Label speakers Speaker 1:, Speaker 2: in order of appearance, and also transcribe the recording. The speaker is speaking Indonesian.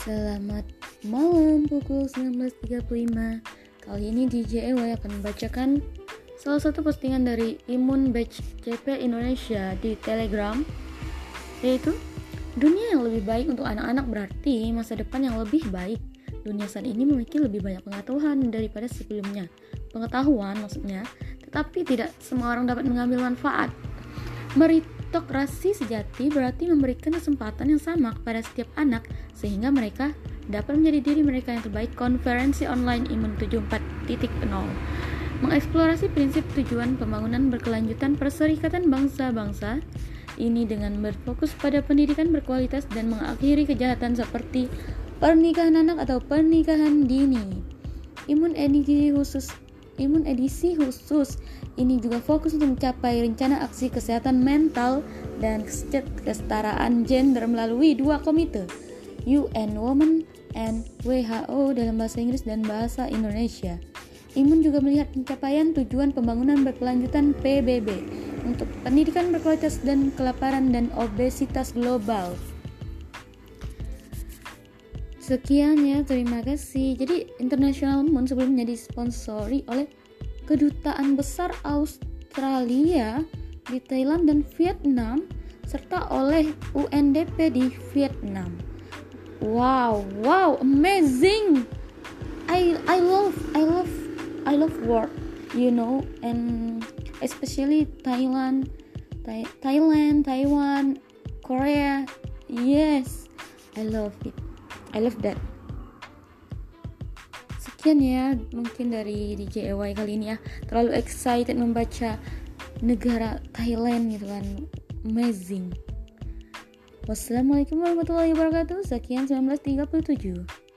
Speaker 1: Selamat malam pukul 19.35 Kali ini DJ EY akan membacakan salah satu postingan dari Imun Batch CP Indonesia di Telegram Yaitu Dunia yang lebih baik untuk anak-anak berarti masa depan yang lebih baik. Dunia saat ini memiliki lebih banyak pengetahuan daripada sebelumnya. Pengetahuan maksudnya Tetapi tidak semua orang dapat mengambil manfaat Meritokrasi sejati berarti memberikan kesempatan yang sama kepada setiap anak sehingga mereka dapat menjadi diri mereka yang terbaik. Konferensi online Imun 74.0 mengeksplorasi prinsip tujuan pembangunan berkelanjutan perserikatan bangsa-bangsa ini dengan berfokus pada pendidikan berkualitas dan mengakhiri kejahatan seperti pernikahan anak atau pernikahan dini. Imun edisi khusus Imun edisi khusus ini juga fokus untuk mencapai rencana aksi kesehatan mental dan kesetaraan gender melalui dua komite, UN Women and WHO dalam bahasa Inggris dan bahasa Indonesia. Imun juga melihat pencapaian tujuan pembangunan berkelanjutan PBB untuk pendidikan berkualitas dan kelaparan dan obesitas global. Sekian ya, terima kasih. Jadi International Moon sebelumnya disponsori oleh Kedutaan Besar Australia di Thailand dan Vietnam serta oleh UNDP di Vietnam. Wow, wow, amazing. I I love I love I love work, you know, and especially Thailand, Thai, Thailand, Taiwan, Korea. Yes, I love it. I love that. Sekian ya mungkin dari DJ EY kali ini ya. Terlalu excited membaca negara Thailand gitu kan. Amazing. Wassalamualaikum warahmatullahi wabarakatuh. Sekian 1937.